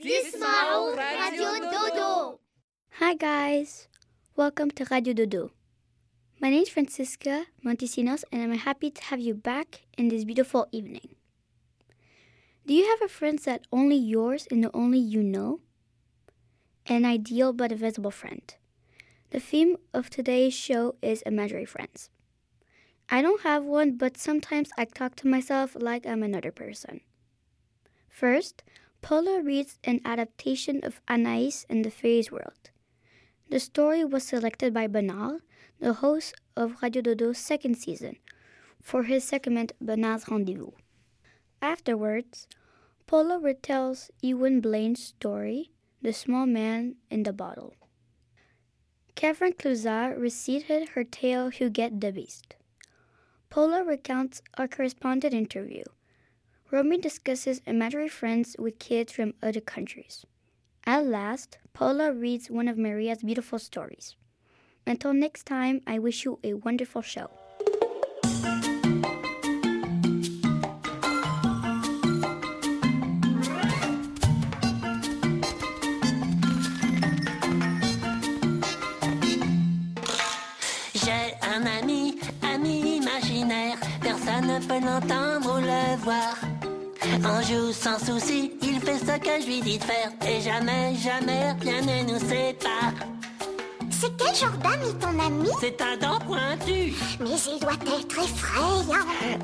Dismao Radio Dodo. Hi guys, welcome to Radio Dodo. My name is Francisca Montesinos and I'm happy to have you back in this beautiful evening. Do you have a friend that only yours and the only you know? An ideal but invisible friend. The theme of today's show is imaginary friends. I don't have one, but sometimes I talk to myself like I'm another person. First, Paula reads an adaptation of Anais in the Fairies World. The story was selected by Bernard, the host of Radio Dodo's second season, for his segment Bernard's Rendezvous. Afterwards, Paula retells Ewan Blaine's story, The Small Man in the Bottle. Catherine Clouzard recited her tale Huguette the Beast. Paula recounts a correspondent interview. Romy discusses imaginary friends with kids from other countries. At last, Paula reads one of Maria's beautiful stories. Until next time, I wish you a wonderful show. J'ai un ami, ami imaginaire, personne ne peut l'entendre ou le voir. On joue sans souci, il fait ce que je lui dis de faire, et jamais, jamais rien ne nous sépare. C'est quel genre d'ami ton ami C'est un dent pointu. Mais il doit être effrayant.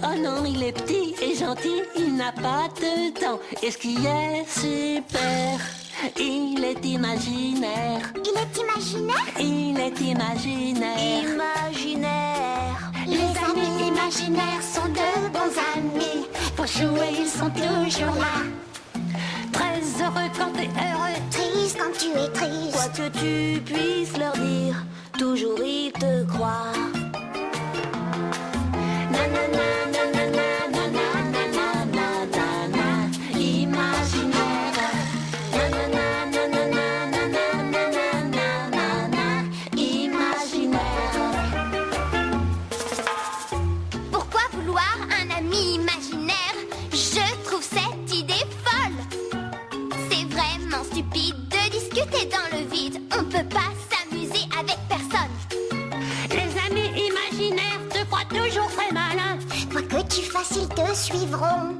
Oh non, il est petit et gentil, il n'a pas de dents. Et ce qui est super, il est imaginaire. Il est imaginaire Il est imaginaire. Imaginaire. Amis imaginaires sont de bons amis. Pour jouer, ils sont toujours là. Très heureux quand t'es heureux. Triste quand tu es triste. Quoi que tu puisses leur dire, toujours ils te croient. Stupide de discuter dans le vide. On peut pas s'amuser avec personne. Les amis imaginaires te croient toujours très malin. Quoi que tu fasses, ils te suivront.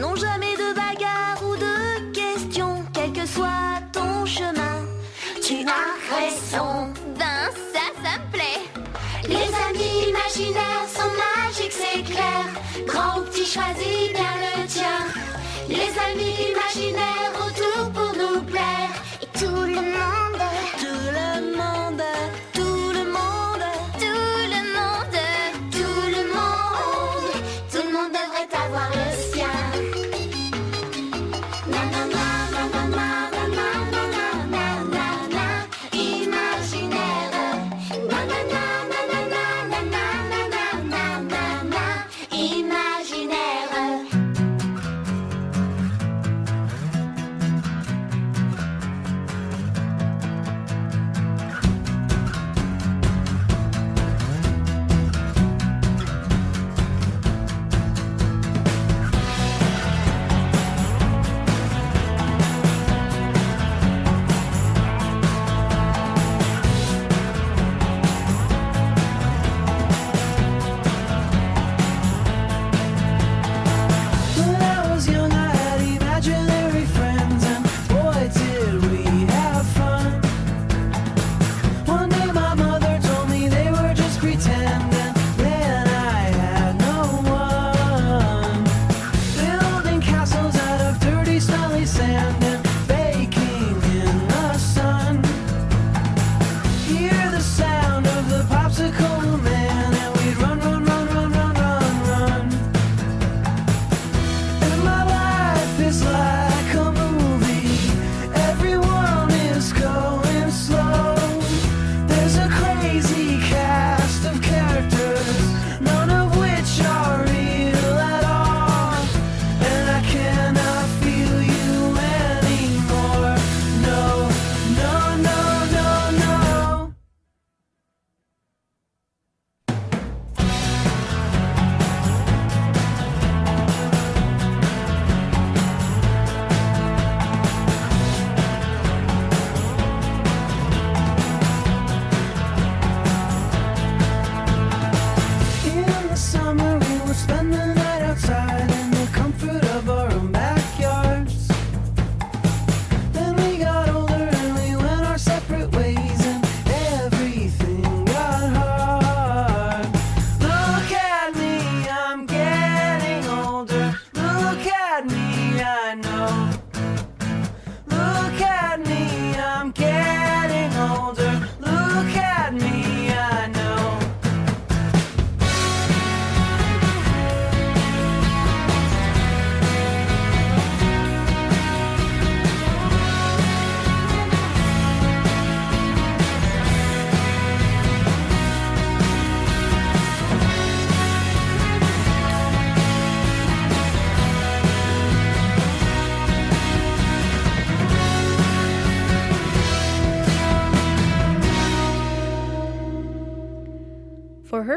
Non jamais de bagarre ou de questions, quel que soit ton chemin. Tu as raison. Ben ça, ça me plaît. Les amis imaginaires sont magiques, c'est clair. Grand ou petit, choisis bien le tien. Les amis imaginaires tout pour nous plaire.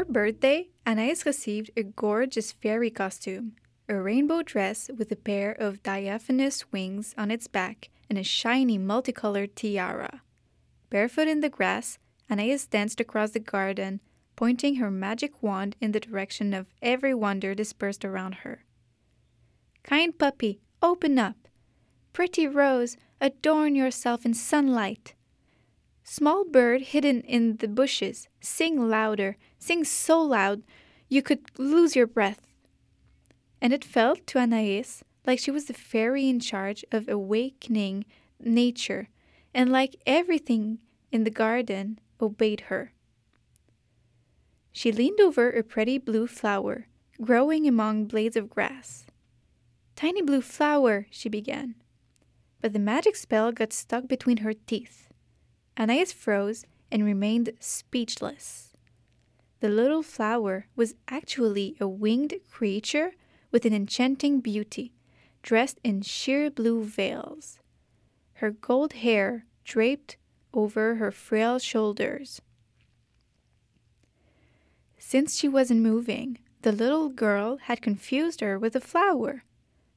Her birthday, Anais received a gorgeous fairy costume, a rainbow dress with a pair of diaphanous wings on its back and a shiny multicolored tiara. Barefoot in the grass, Anais danced across the garden, pointing her magic wand in the direction of every wonder dispersed around her. Kind puppy, open up. Pretty rose, adorn yourself in sunlight. Small bird hidden in the bushes, sing louder, sing so loud you could lose your breath. And it felt to Anais like she was the fairy in charge of awakening nature, and like everything in the garden obeyed her. She leaned over a pretty blue flower, growing among blades of grass. Tiny blue flower, she began. But the magic spell got stuck between her teeth. Anais froze and remained speechless. The little flower was actually a winged creature with an enchanting beauty, dressed in sheer blue veils. Her gold hair draped over her frail shoulders. Since she wasn't moving, the little girl had confused her with a flower.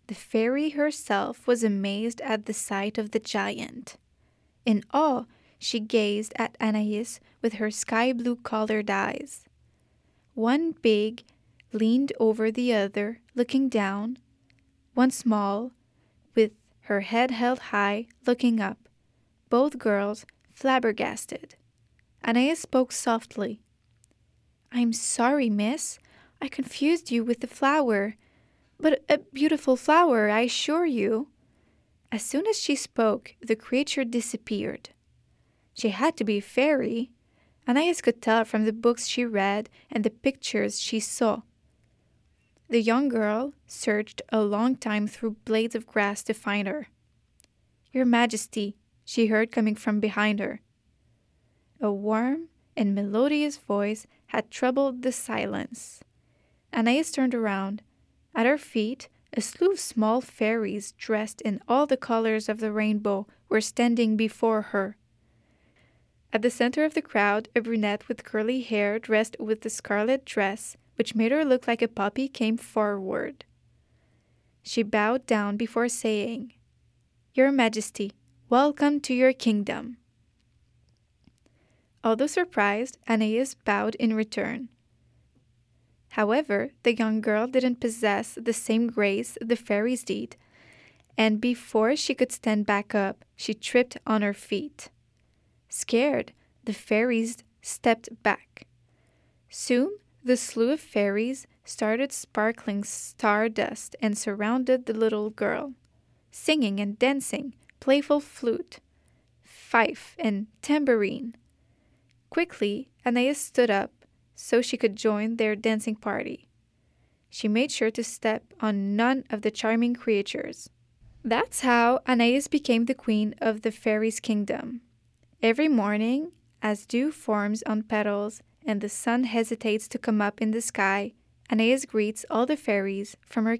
The fairy herself was amazed at the sight of the giant. In awe, she gazed at Anais with her sky blue colored eyes. One big leaned over the other, looking down, one small, with her head held high, looking up, both girls flabbergasted. Anais spoke softly. I'm sorry, miss. I confused you with the flower. But a beautiful flower, I assure you. As soon as she spoke, the creature disappeared. She had to be a fairy. Anais could tell from the books she read and the pictures she saw. The young girl searched a long time through blades of grass to find her. Your Majesty, she heard coming from behind her. A warm and melodious voice had troubled the silence. Anais turned around. At her feet, a slew of small fairies dressed in all the colors of the rainbow were standing before her. At the center of the crowd, a brunette with curly hair dressed with the scarlet dress, which made her look like a puppy, came forward. She bowed down before saying, Your Majesty, welcome to your kingdom. Although surprised, Anais bowed in return. However, the young girl didn't possess the same grace the fairies did, and before she could stand back up, she tripped on her feet. Scared, the fairies stepped back. Soon, the slew of fairies started sparkling stardust and surrounded the little girl, singing and dancing, playful flute, fife, and tambourine. Quickly, Anais stood up so she could join their dancing party. She made sure to step on none of the charming creatures. That's how Anais became the queen of the fairies' kingdom. Every morning, as dew forms on petals and the sun hesitates to come up in the sky, Anais greets all the fairies from her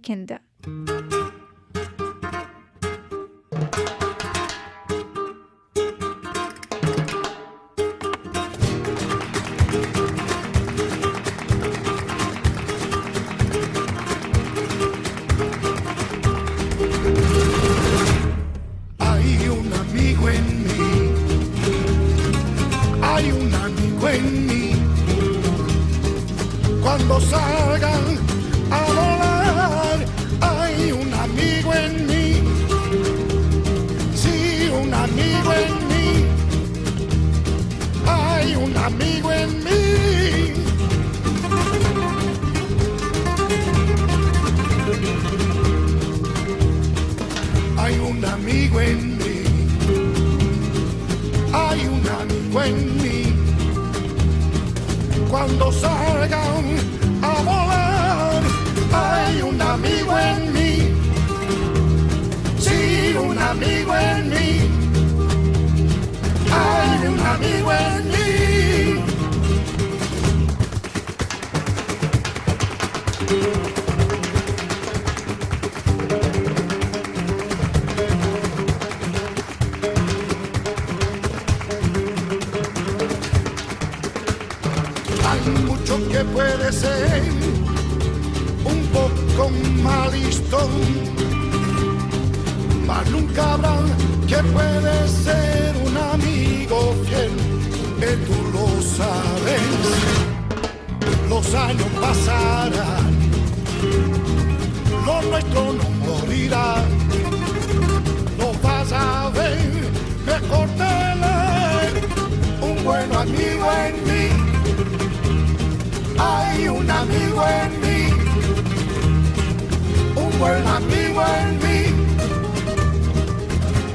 mucho que puede ser un poco malistón, mas nunca habrá que puede ser un amigo fiel, que tú lo sabes. Los años pasarán, lo nuestro no morirá, lo vas a ver mejor tener un buen amigo en mí. Hay un amigo en mí, un buen amigo en mí.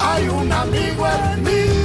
Hay un amigo en mí.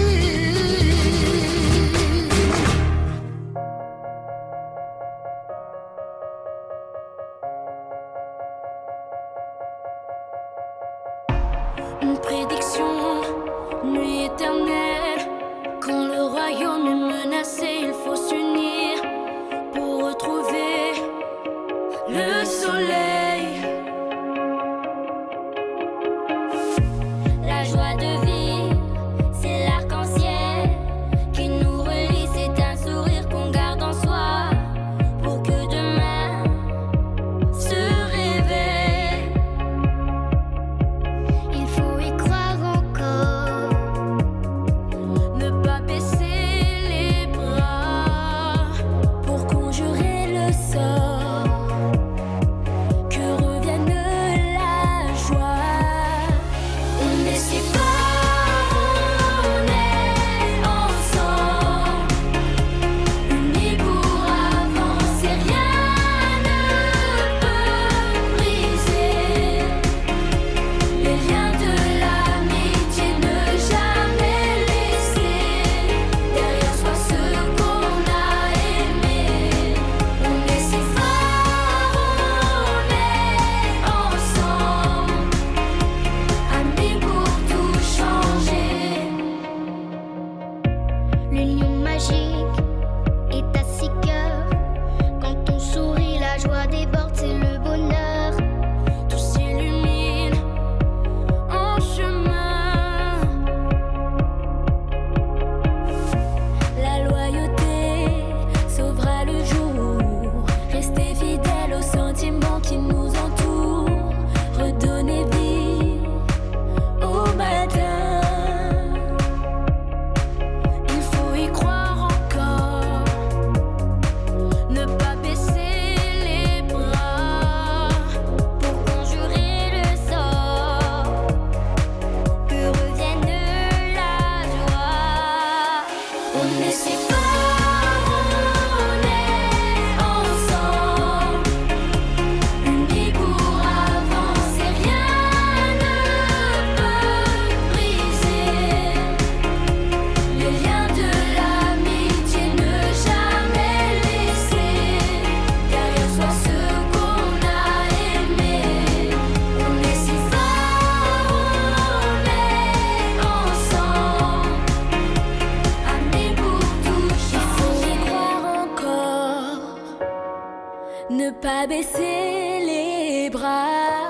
Pas baisser les bras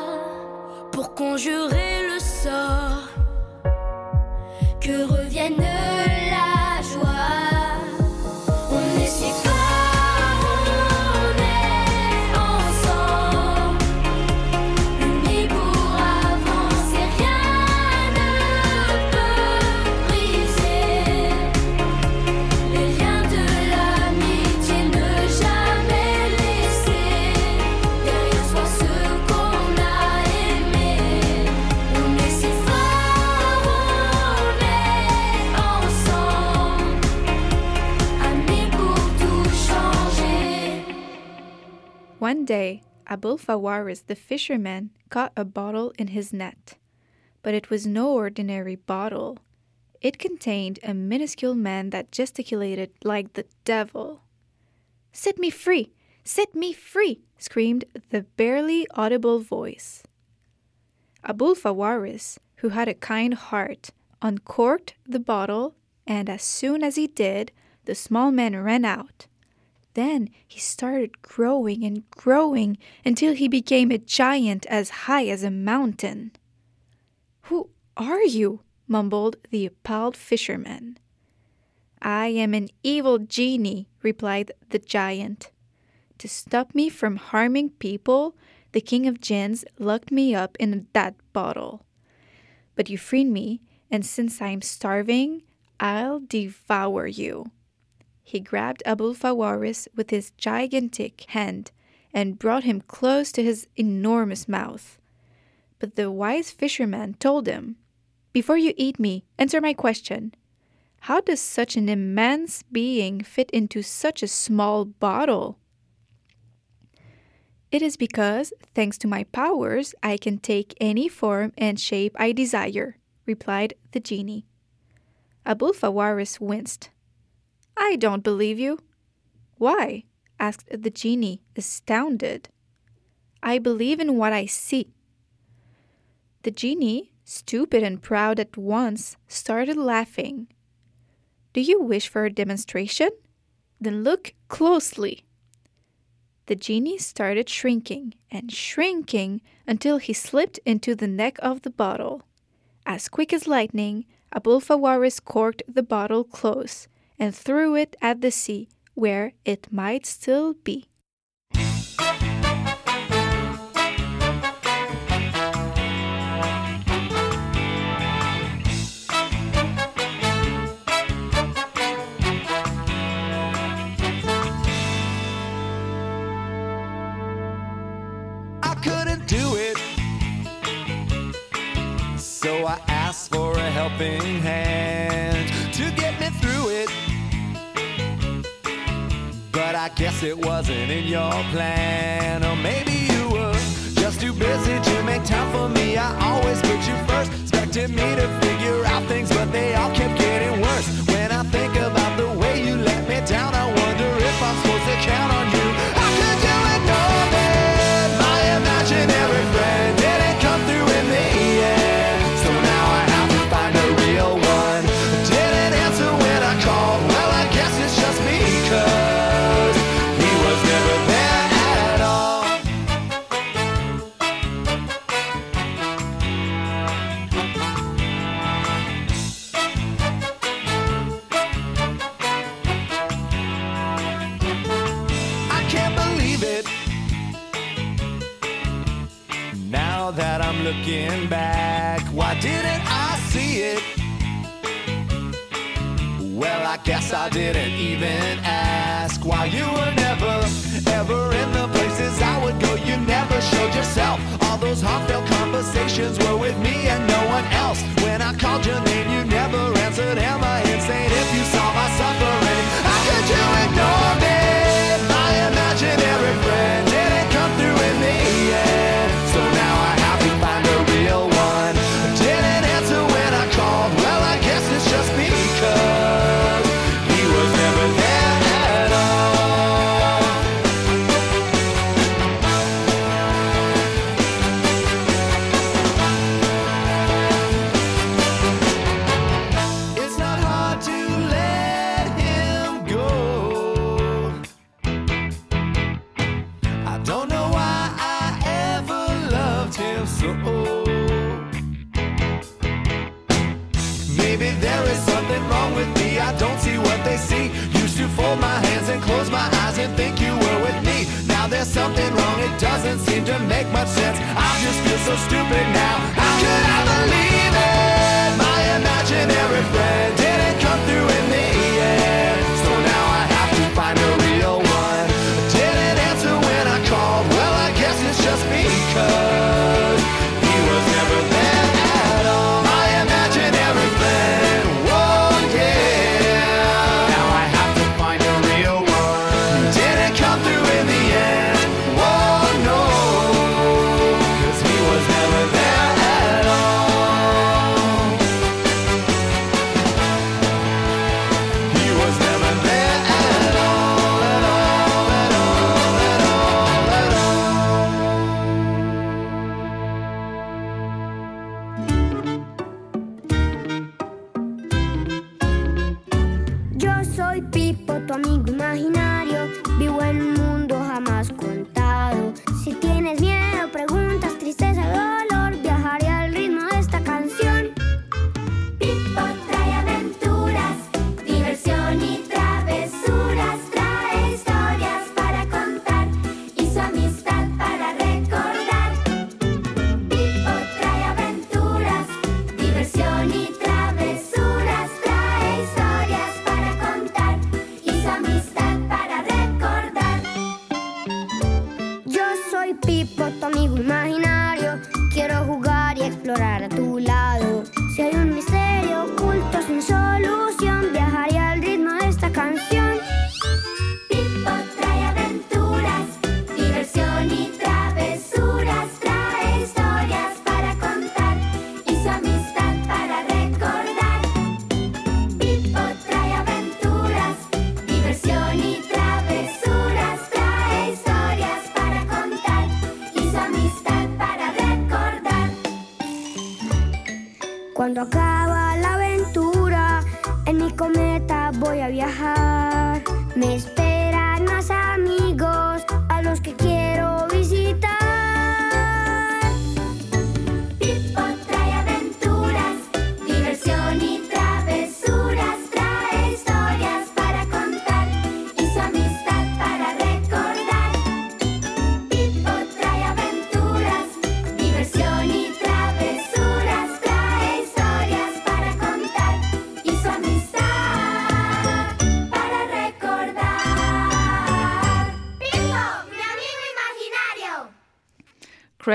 pour conjurer le sort. Que revienne One day, Abul Fawaris the fisherman caught a bottle in his net. But it was no ordinary bottle. It contained a minuscule man that gesticulated like the devil. Set me free! Set me free! screamed the barely audible voice. Abul Fawaris, who had a kind heart, uncorked the bottle, and as soon as he did, the small man ran out. Then he started growing and growing until he became a giant as high as a mountain. Who are you? mumbled the appalled fisherman. I am an evil genie, replied the giant. To stop me from harming people, the king of jinns locked me up in that bottle. But you freed me, and since I'm starving, I'll devour you. He grabbed Abul Fawaris with his gigantic hand and brought him close to his enormous mouth. But the wise fisherman told him, Before you eat me, answer my question. How does such an immense being fit into such a small bottle? It is because, thanks to my powers, I can take any form and shape I desire, replied the genie. Abul Fawaris winced. I don't believe you. Why? asked the genie, astounded. I believe in what I see. The genie, stupid and proud at once, started laughing. Do you wish for a demonstration? Then look closely. The genie started shrinking and shrinking until he slipped into the neck of the bottle. As quick as lightning, Abul Fawaris corked the bottle close and threw it at the sea, where it might still be. I couldn't guess it wasn't in your plan. Or maybe you were just too busy to make time for me. I always put you first, expecting me to figure out things, there is something wrong with me. I don't see what they see. Used to fold my hands and close my eyes and think you were with me. Now there's something wrong. It doesn't seem to make much sense. I just feel so stupid now. How could I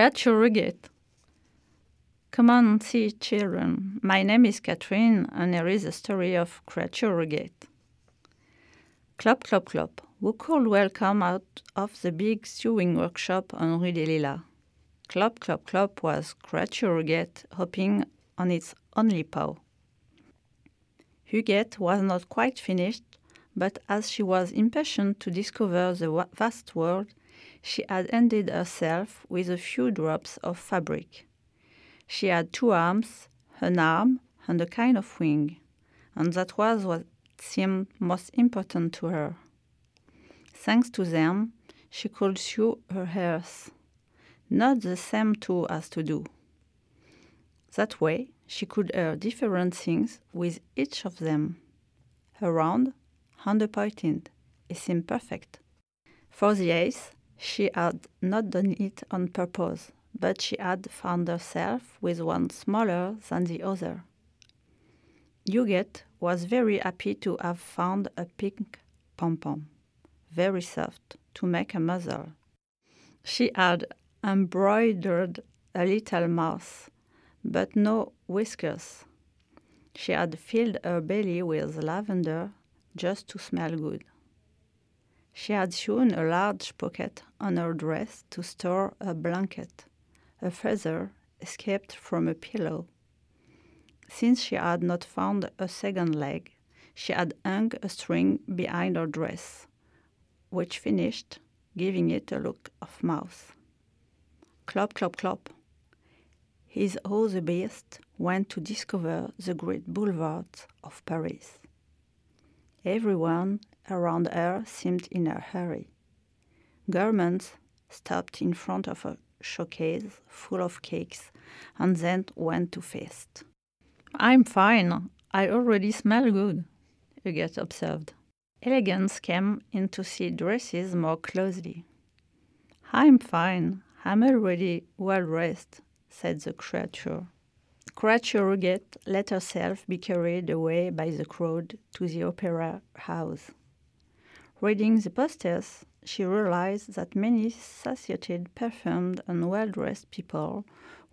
Creature Huguette. Come on, see, children. My name is Catherine, and here is a story of Creature Huguette. Clop, clop, clop. Who could welcome out of the big sewing workshop on Rue des Lilas? Clop, clop, clop was Creature Regate hopping on its only paw. Huguette was not quite finished, but as she was impatient to discover the vast world, she had ended herself with a few drops of fabric. She had two arms, an arm, and a kind of wing, and that was what seemed most important to her. Thanks to them, she could sew her hairs. Not the same two as to do. That way, she could wear different things with each of them. Her round and a pointed. It seemed perfect. For the ace, she had not done it on purpose, but she had found herself with one smaller than the other. Huguette was very happy to have found a pink pom pom, very soft, to make a muzzle. She had embroidered a little mouth, but no whiskers. She had filled her belly with lavender just to smell good. She had sewn a large pocket on her dress to store a blanket. A feather escaped from a pillow. Since she had not found a second leg, she had hung a string behind her dress, which finished, giving it a look of mouth. Clop, clop, clop. His how the beast went to discover the great boulevards of Paris. Everyone around her seemed in a hurry. Gourmands stopped in front of a showcase full of cakes and then went to feast. I'm fine. I already smell good, Huguette observed. Elegance came in to see dresses more closely. I'm fine. I'm already well dressed, said the creature. Creature Huguette let herself be carried away by the crowd to the opera house. Reading the posters, she realized that many satiated, perfumed, and well dressed people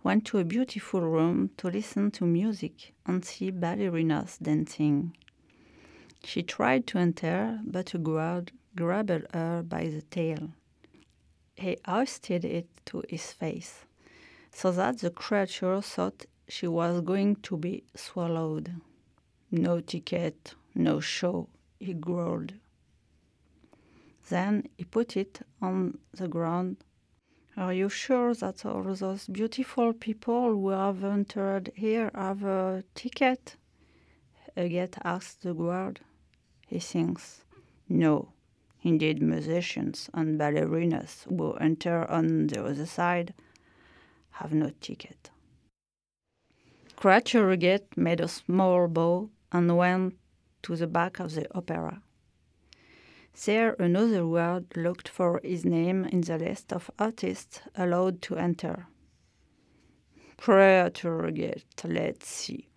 went to a beautiful room to listen to music and see ballerinas dancing. She tried to enter, but a guard grabbed her by the tail. He hoisted it to his face, so that the creature thought she was going to be swallowed. No ticket, no show, he growled. Then he put it on the ground. Are you sure that all those beautiful people who have entered here have a ticket? Huguette asked the guard. He thinks, No, indeed, musicians and ballerinas who enter on the other side have no ticket. Huguette made a small bow and went to the back of the opera. There another word looked for his name in the list of artists allowed to enter. Huguette, let's see.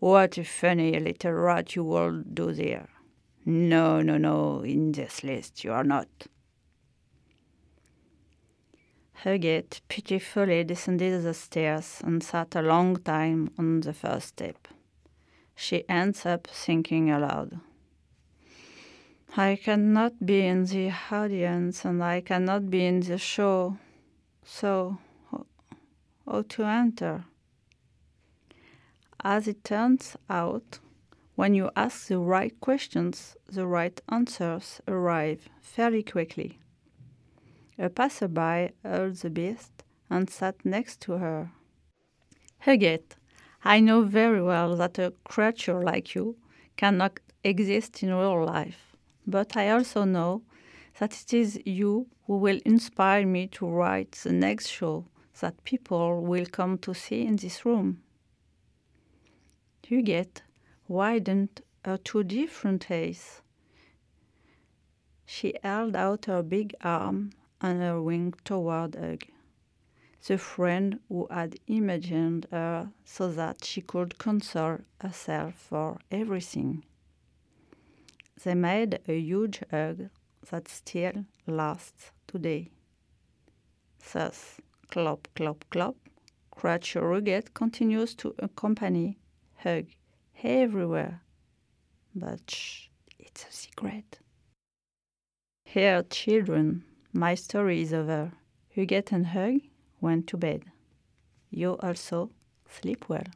What a funny little rat you will do there. No, no, no, in this list you are not. Huguette pitifully descended the stairs and sat a long time on the first step. She ends up thinking aloud. I cannot be in the audience and I cannot be in the show, so how to enter? As it turns out, when you ask the right questions, the right answers arrive fairly quickly. A passerby heard the beast and sat next to her. Huguette, I know very well that a creature like you cannot exist in real life, but I also know that it is you who will inspire me to write the next show that people will come to see in this room. Huguette widened her two different eyes. She held out her big arm and her wing toward Hugh, the friend who had imagined her so that she could console herself for everything. They made a huge hug that still lasts today. Thus, clop, clop, clop, Creature Huguette continues to accompany Hugh everywhere. But shh, it's a secret. Here, children, my story is over. Huguette and Hug went to bed. You also sleep well.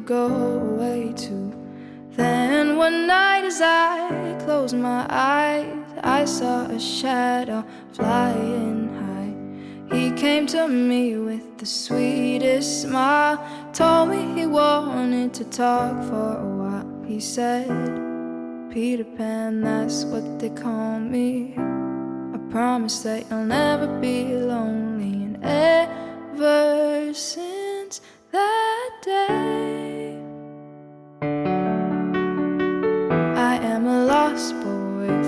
Go away too. Then one night, as I closed my eyes, I saw a shadow flying high. He came to me with the sweetest smile, told me he wanted to talk for a while. He said, Peter Pan, that's what they call me. I promise that you'll never be lonely. And ever since that day,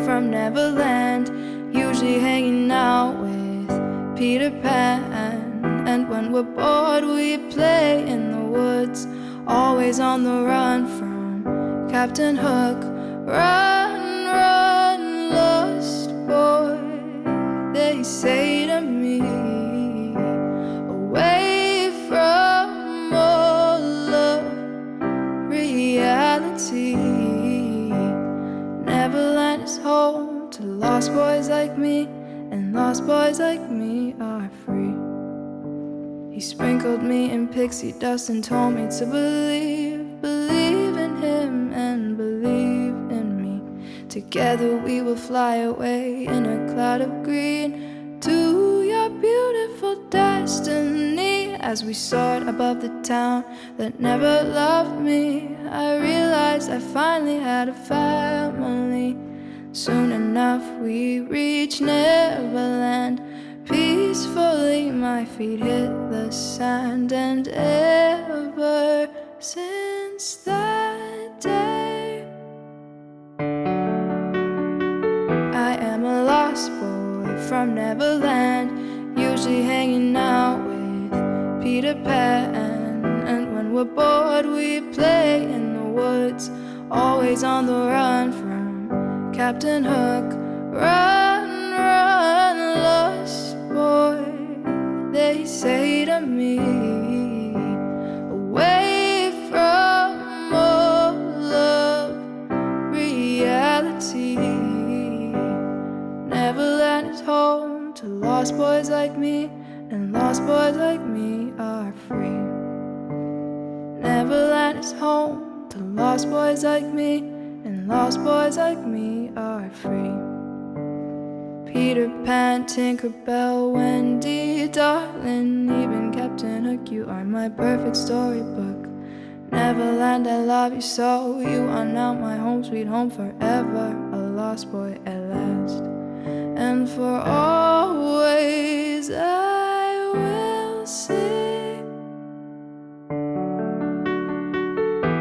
from Neverland, usually hanging out with Peter Pan. And when we're bored, we play in the woods, always on the run from Captain Hook. Run, run, lost boy, they say to me. Home to lost boys like me, and lost boys like me are free. He sprinkled me in pixie dust and told me to believe, believe in him and believe in me. Together we will fly away in a cloud of green to your beautiful destiny. As we soared above the town that never loved me, I realized I finally had a family. Soon enough, we reach Neverland. Peacefully, my feet hit the sand, and ever since that day, I am a lost boy from Neverland, usually hanging out with Peter Pan. And when we're bored, we play in the woods, always on the run Captain Hook. Run, run, lost boy, they say to me, away from all of reality. Neverland is home to lost boys like me, and lost boys like me are free. Neverland is home to lost boys like me, and lost boys like me free. Peter Pan, Tinker Bell, Wendy, darling, even Captain Hook, you are my perfect storybook. Neverland, I love you so. You are now my home, sweet home forever. A lost boy at last. And for always I will sing.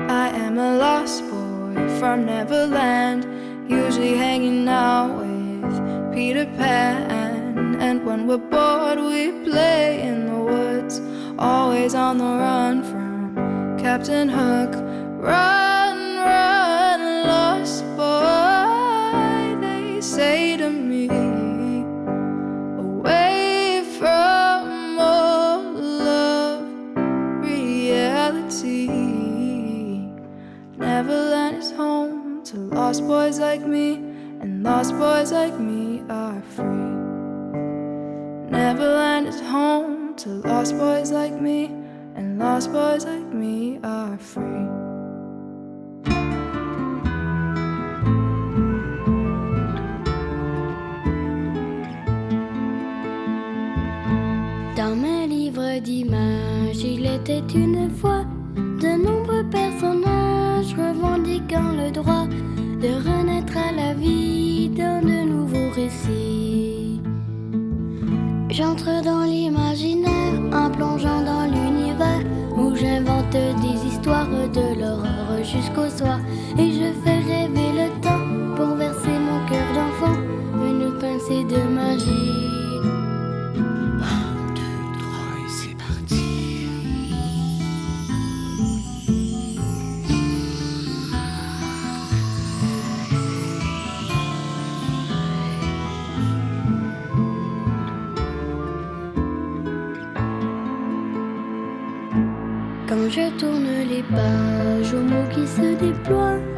I am a lost boy from Neverland, usually hanging out with Peter Pan. And when we're bored, we play in the woods, always on the run from Captain Hook. Run, run, lost boy, they say to me. Away from all of reality. To lost boys like me, and lost boys like me are free. Neverland is home to lost boys like me, and lost boys like me are free. Dans mes livres d'images, il était une fois et fais rêver le temps pour verser mon cœur d'enfant une pincée de magie. c'est parti. Quand je tourne les pages, aux mots qui se déploient,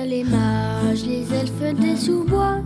les mages, les elfes des sous-bois,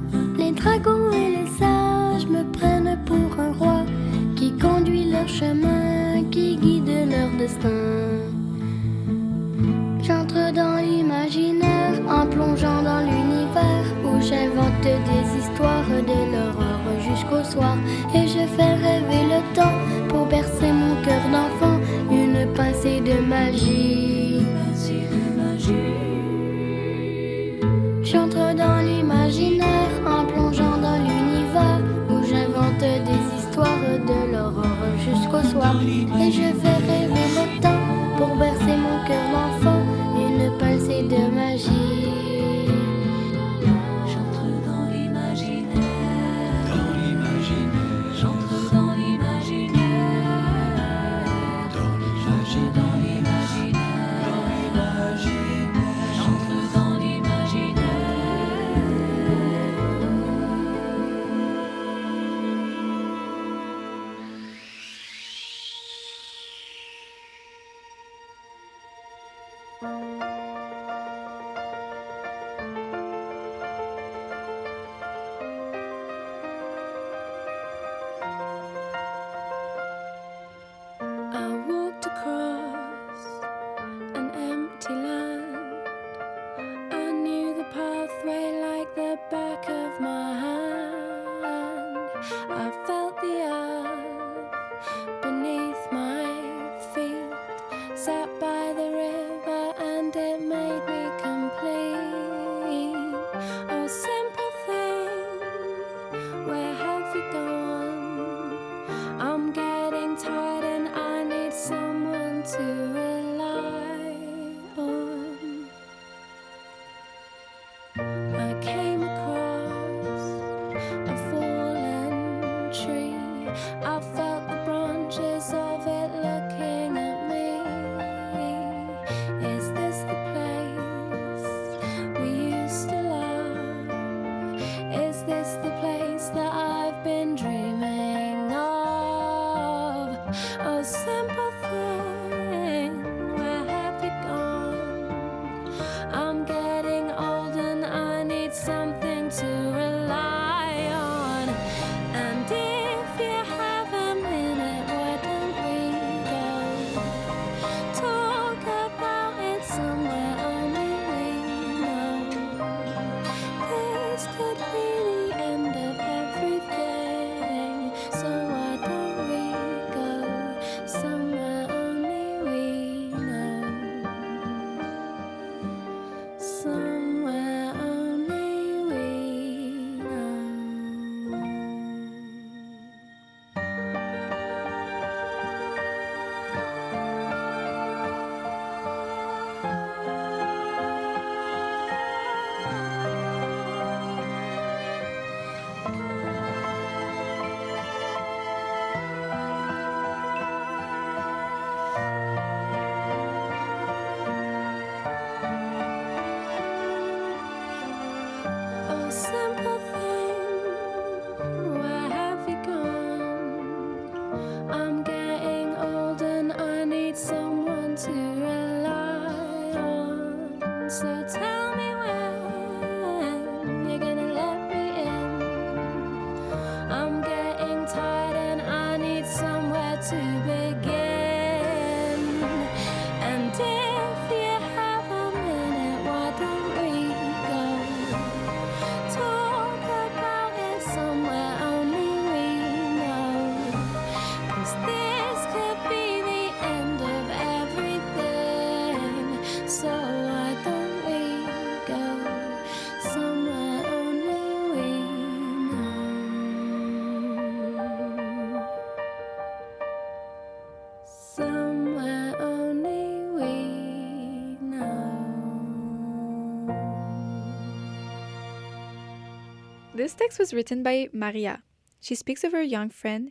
text was written by Maria. She speaks of her young friend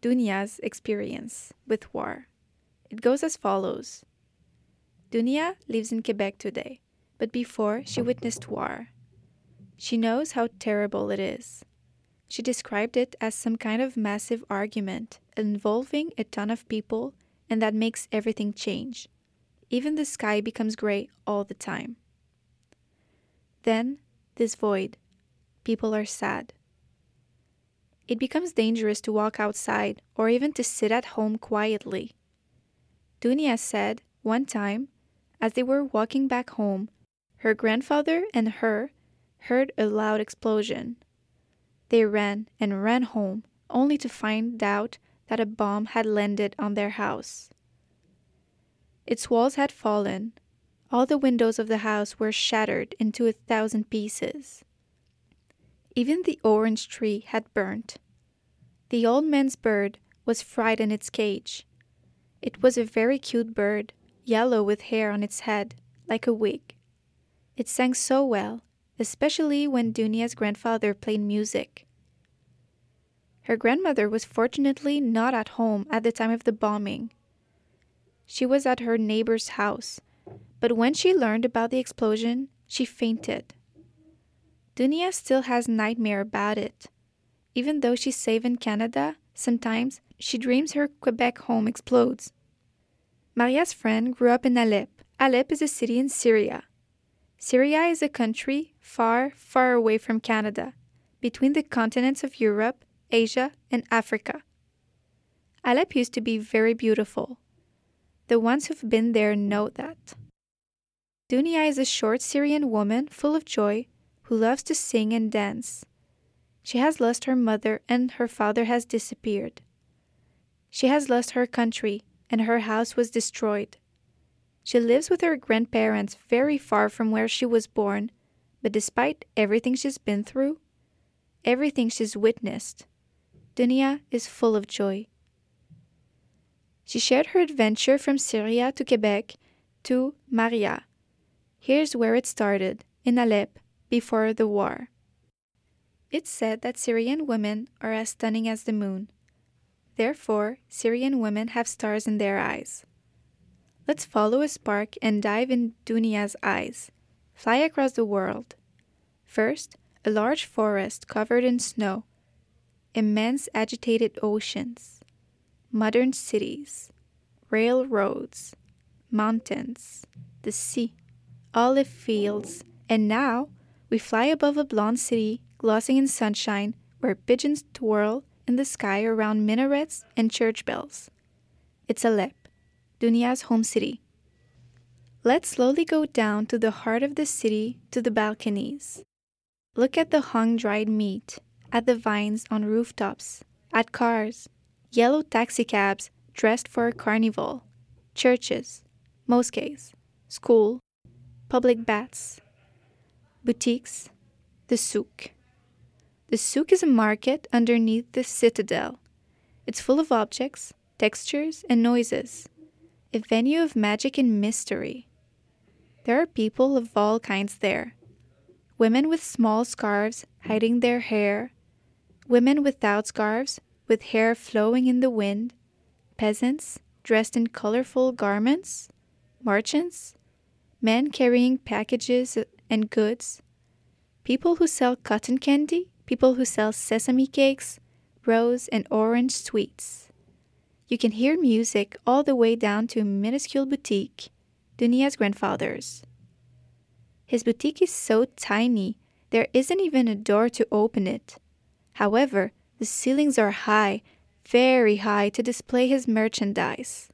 Dunia's experience with war. It goes as follows Dunia lives in Quebec today, but before she witnessed war. She knows how terrible it is. She described it as some kind of massive argument involving a ton of people and that makes everything change. Even the sky becomes gray all the time. Then, this void. People are sad. It becomes dangerous to walk outside or even to sit at home quietly. Dunia said one time, as they were walking back home, her grandfather and her heard a loud explosion. They ran and ran home, only to find out that a bomb had landed on their house. Its walls had fallen. All the windows of the house were shattered into a thousand pieces. Even the orange tree had burnt. The old man's bird was fried in its cage. It was a very cute bird, yellow with hair on its head, like a wig. It sang so well, especially when Dunia's grandfather played music. Her grandmother was fortunately not at home at the time of the bombing. She was at her neighbor's house, but when she learned about the explosion, she fainted. Dunia still has nightmare about it. Even though she's safe in Canada, sometimes she dreams her Quebec home explodes. Maria's friend grew up in Alep. Alep is a city in Syria. Syria is a country far, far away from Canada, between the continents of Europe, Asia, and Africa. Alep used to be very beautiful. The ones who've been there know that. Dunia is a short Syrian woman full of joy who loves to sing and dance. She has lost her mother and her father has disappeared. She has lost her country and her house was destroyed. She lives with her grandparents very far from where she was born, but despite everything she's been through, everything she's witnessed, Dunia is full of joy. She shared her adventure from Syria to Quebec to Maria. Here's where it started, in Alep, before the war. It's said that Syrian women are as stunning as the moon. Therefore, Syrian women have stars in their eyes. Let's follow a spark and dive in Dunia's eyes. Fly across the world. First, a large forest covered in snow, immense agitated oceans, modern cities, railroads, mountains, the sea, olive fields, and now we fly above a blonde city glossing in sunshine where pigeons twirl in the sky around minarets and church bells. It's Alep, Dunia's home city. Let's slowly go down to the heart of the city to the balconies. Look at the hung dried meat, at the vines on rooftops, at cars, yellow taxicabs dressed for a carnival, churches, mosques, school, public baths, boutiques, the souk. The souk is a market underneath the citadel. It's full of objects, textures, and noises, a venue of magic and mystery. There are people of all kinds there women with small scarves hiding their hair, women without scarves with hair flowing in the wind, peasants dressed in colorful garments, merchants, men carrying packages and goods, people who sell cotton candy, people who sell sesame cakes, rose and orange sweets. You can hear music all the way down to a minuscule boutique, Dunia's grandfather's. His boutique is so tiny, there isn't even a door to open it. However, the ceilings are high, very high, to display his merchandise.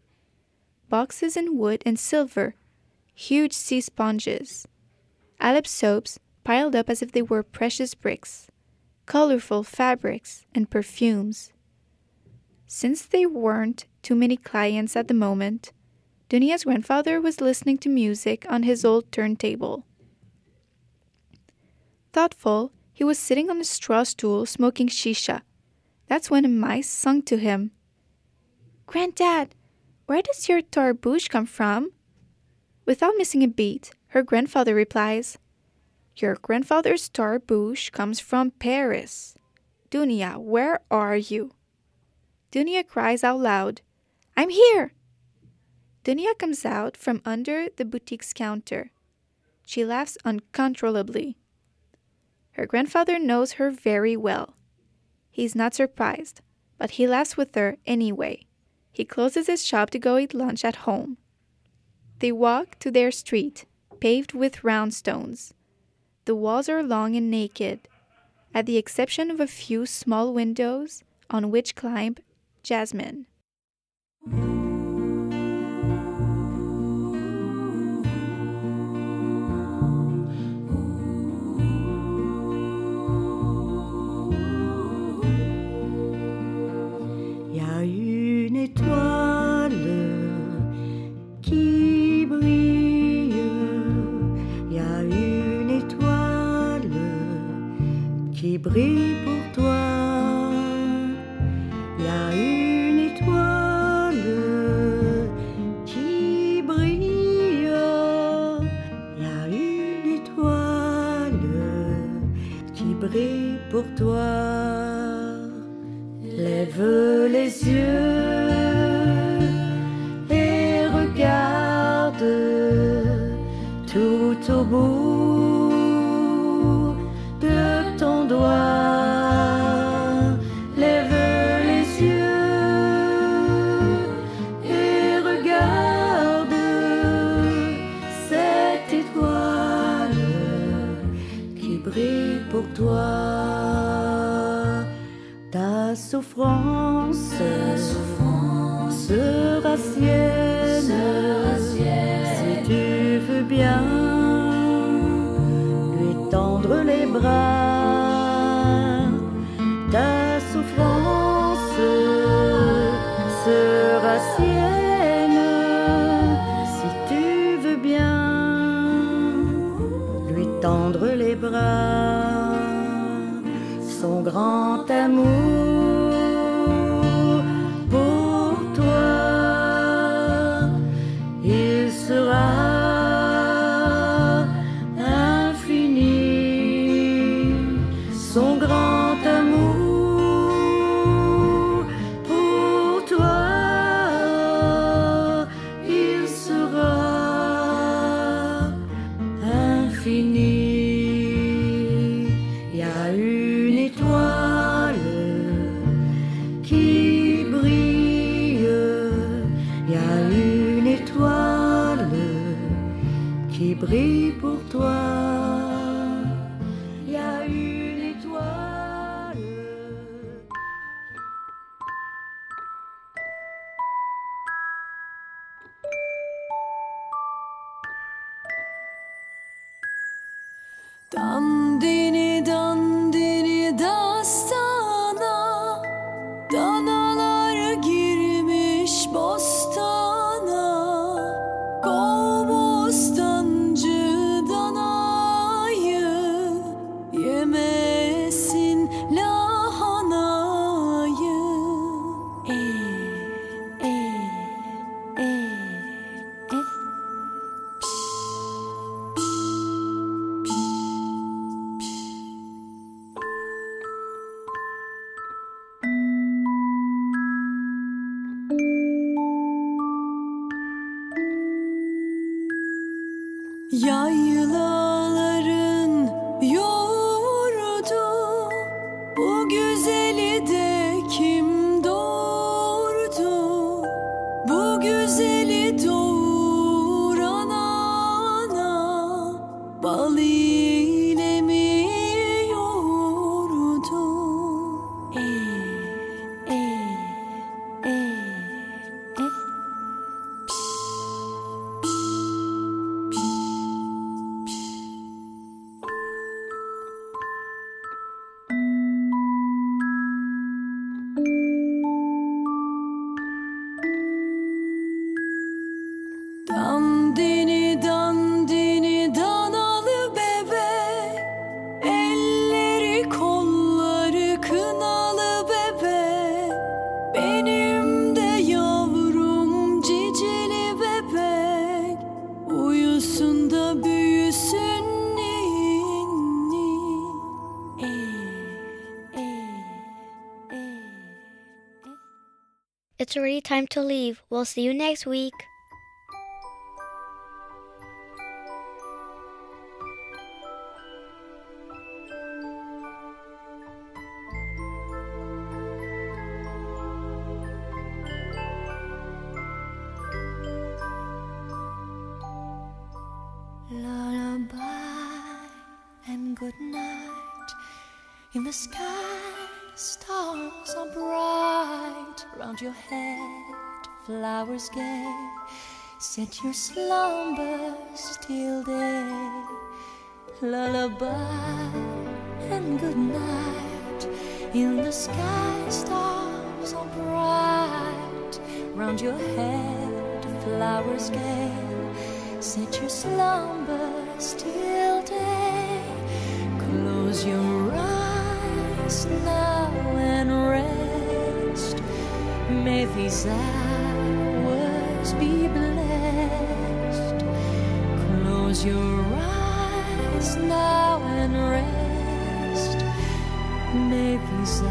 Boxes in wood and silver, huge sea sponges, Alep soaps piled up as if they were precious bricks, colorful fabrics, and perfumes. Since there weren't too many clients at the moment, Dunia's grandfather was listening to music on his old turntable. Thoughtful, he was sitting on a straw stool smoking shisha. That's when a mice sung to him. Granddad, where does your tarbouche come from? Without missing a beat, her grandfather replies, Your grandfather's tarbouche comes from Paris. Dunia, where are you? Dunia cries out loud, I'm here! Dunia comes out from under the boutique's counter. She laughs uncontrollably. Her grandfather knows her very well. He's not surprised, but he laughs with her anyway. He closes his shop to go eat lunch at home. They walk to their street, paved with round stones. The walls are long and naked, at the exception of a few small windows on which climb jasmine. Brille pour toi. Il y a une étoile qui brille. Il y a une étoile qui brille pour toi. tendre les bras, son grand amour. Yayla to leave. We'll see you next week. Flowers gay. Set your slumbers till day. Lullaby and good night. In the sky, stars are bright. Round your head, flowers gay. Set your slumbers till day. Close your eyes now and rest. May these hours be blessed. Close your eyes now and rest. May these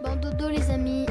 Bon dodo les amis.